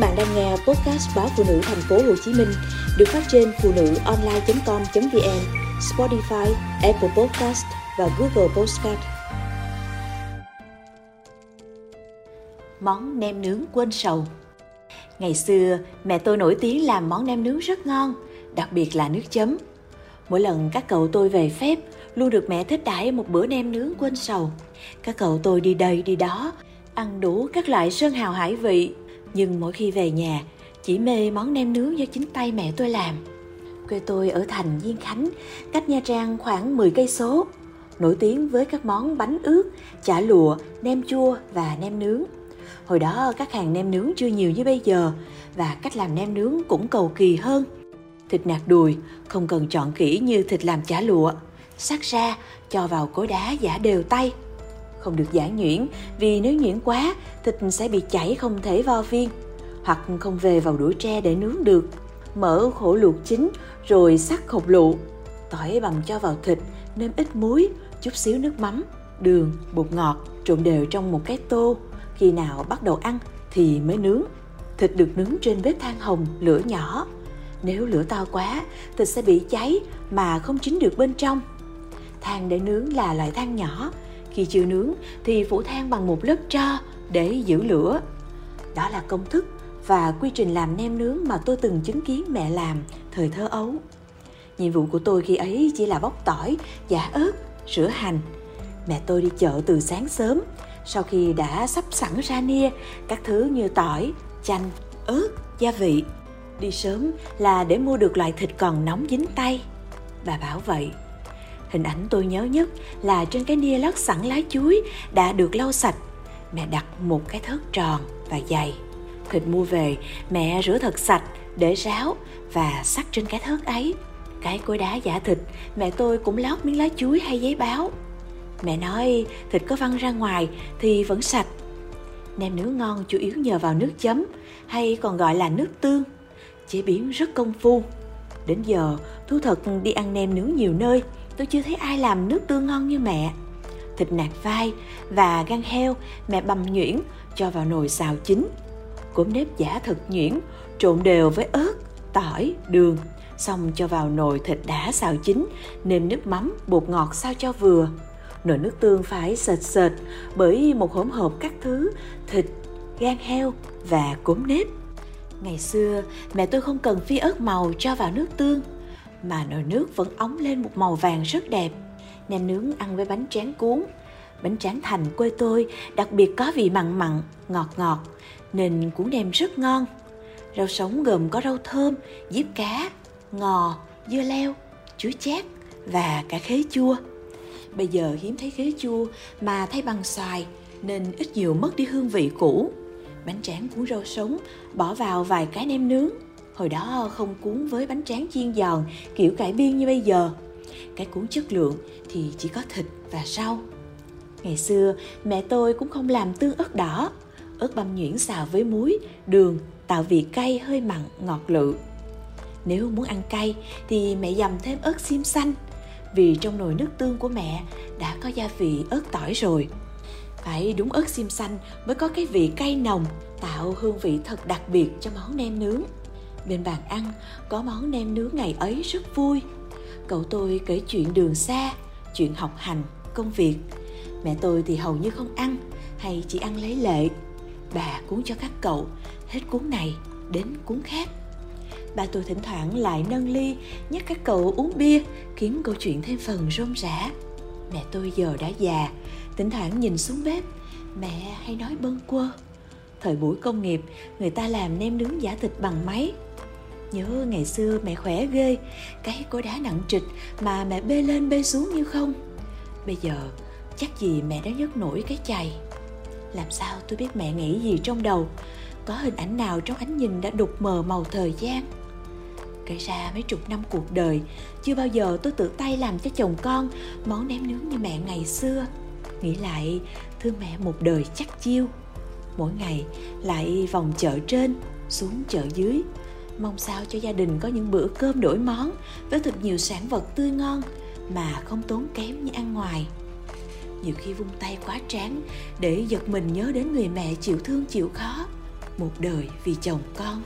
bạn đang nghe podcast báo phụ nữ thành phố Hồ Chí Minh được phát trên phụ nữ online.com.vn, Spotify, Apple Podcast và Google Podcast. Món nem nướng quên sầu Ngày xưa, mẹ tôi nổi tiếng làm món nem nướng rất ngon, đặc biệt là nước chấm. Mỗi lần các cậu tôi về phép, luôn được mẹ thích đãi một bữa nem nướng quên sầu. Các cậu tôi đi đây đi đó, ăn đủ các loại sơn hào hải vị nhưng mỗi khi về nhà, chỉ mê món nem nướng do chính tay mẹ tôi làm. Quê tôi ở thành diên khánh, cách nha trang khoảng 10 cây số, nổi tiếng với các món bánh ướt, chả lụa, nem chua và nem nướng. Hồi đó các hàng nem nướng chưa nhiều như bây giờ và cách làm nem nướng cũng cầu kỳ hơn. Thịt nạc đùi, không cần chọn kỹ như thịt làm chả lụa, sắc ra cho vào cối đá giả đều tay không được giả nhuyễn, vì nếu nhuyễn quá, thịt sẽ bị chảy không thể vo viên, hoặc không về vào đũa tre để nướng được. Mở khổ luộc chín, rồi sắc hột lụ tỏi bằm cho vào thịt, nêm ít muối, chút xíu nước mắm, đường, bột ngọt, trộn đều trong một cái tô. Khi nào bắt đầu ăn thì mới nướng. Thịt được nướng trên bếp than hồng, lửa nhỏ. Nếu lửa to quá, thịt sẽ bị cháy mà không chín được bên trong. Than để nướng là loại than nhỏ khi chưa nướng thì phủ than bằng một lớp tro để giữ lửa. Đó là công thức và quy trình làm nem nướng mà tôi từng chứng kiến mẹ làm thời thơ ấu. Nhiệm vụ của tôi khi ấy chỉ là bóc tỏi, giả ớt, rửa hành. Mẹ tôi đi chợ từ sáng sớm, sau khi đã sắp sẵn ra nia các thứ như tỏi, chanh, ớt, gia vị. Đi sớm là để mua được loại thịt còn nóng dính tay. Bà bảo vậy Hình ảnh tôi nhớ nhất là trên cái nia lót sẵn lá chuối đã được lau sạch. Mẹ đặt một cái thớt tròn và dày. Thịt mua về, mẹ rửa thật sạch để ráo và sắc trên cái thớt ấy. Cái cối đá giả thịt, mẹ tôi cũng lót miếng lá chuối hay giấy báo. Mẹ nói thịt có văng ra ngoài thì vẫn sạch. Nem nướng ngon chủ yếu nhờ vào nước chấm hay còn gọi là nước tương. Chế biến rất công phu. Đến giờ, thú thật đi ăn nem nướng nhiều nơi, tôi chưa thấy ai làm nước tương ngon như mẹ. Thịt nạc vai và gan heo mẹ bằm nhuyễn cho vào nồi xào chín. Cốm nếp giả thật nhuyễn, trộn đều với ớt, tỏi, đường, xong cho vào nồi thịt đã xào chín, nêm nước mắm, bột ngọt sao cho vừa. Nồi nước tương phải sệt sệt bởi một hỗn hợp các thứ thịt, gan heo và cốm nếp. Ngày xưa, mẹ tôi không cần phi ớt màu cho vào nước tương mà nồi nước vẫn óng lên một màu vàng rất đẹp. Nem nướng ăn với bánh tráng cuốn. Bánh tráng thành quê tôi đặc biệt có vị mặn mặn, ngọt ngọt, nên cuốn nem rất ngon. Rau sống gồm có rau thơm, diếp cá, ngò, dưa leo, chuối chát và cả khế chua. Bây giờ hiếm thấy khế chua mà thay bằng xoài nên ít nhiều mất đi hương vị cũ. Bánh tráng cuốn rau sống, bỏ vào vài cái nem nướng Hồi đó không cuốn với bánh tráng chiên giòn kiểu cải biên như bây giờ. Cái cuốn chất lượng thì chỉ có thịt và rau. Ngày xưa mẹ tôi cũng không làm tương ớt đỏ, ớt băm nhuyễn xào với muối, đường tạo vị cay hơi mặn ngọt lự. Nếu muốn ăn cay thì mẹ dầm thêm ớt xiêm xanh vì trong nồi nước tương của mẹ đã có gia vị ớt tỏi rồi. Phải đúng ớt xiêm xanh mới có cái vị cay nồng, tạo hương vị thật đặc biệt cho món nem nướng. Bên bàn ăn có món nem nướng ngày ấy rất vui. Cậu tôi kể chuyện đường xa, chuyện học hành, công việc. Mẹ tôi thì hầu như không ăn hay chỉ ăn lấy lệ. Bà cuốn cho các cậu, hết cuốn này đến cuốn khác. Bà tôi thỉnh thoảng lại nâng ly nhắc các cậu uống bia khiến câu chuyện thêm phần rôm rã. Mẹ tôi giờ đã già, thỉnh thoảng nhìn xuống bếp, mẹ hay nói bâng quơ. Thời buổi công nghiệp, người ta làm nem nướng giả thịt bằng máy, Nhớ ngày xưa mẹ khỏe ghê, Cái cối đá nặng trịch mà mẹ bê lên bê xuống như không. Bây giờ, chắc gì mẹ đã nhấc nổi cái chày. Làm sao tôi biết mẹ nghĩ gì trong đầu? Có hình ảnh nào trong ánh nhìn đã đục mờ màu thời gian? Kể ra mấy chục năm cuộc đời, Chưa bao giờ tôi tự tay làm cho chồng con Món nem nướng như mẹ ngày xưa. Nghĩ lại, thương mẹ một đời chắc chiêu. Mỗi ngày lại vòng chợ trên, Xuống chợ dưới mong sao cho gia đình có những bữa cơm đổi món với thật nhiều sản vật tươi ngon mà không tốn kém như ăn ngoài. Nhiều khi vung tay quá tráng để giật mình nhớ đến người mẹ chịu thương chịu khó, một đời vì chồng con.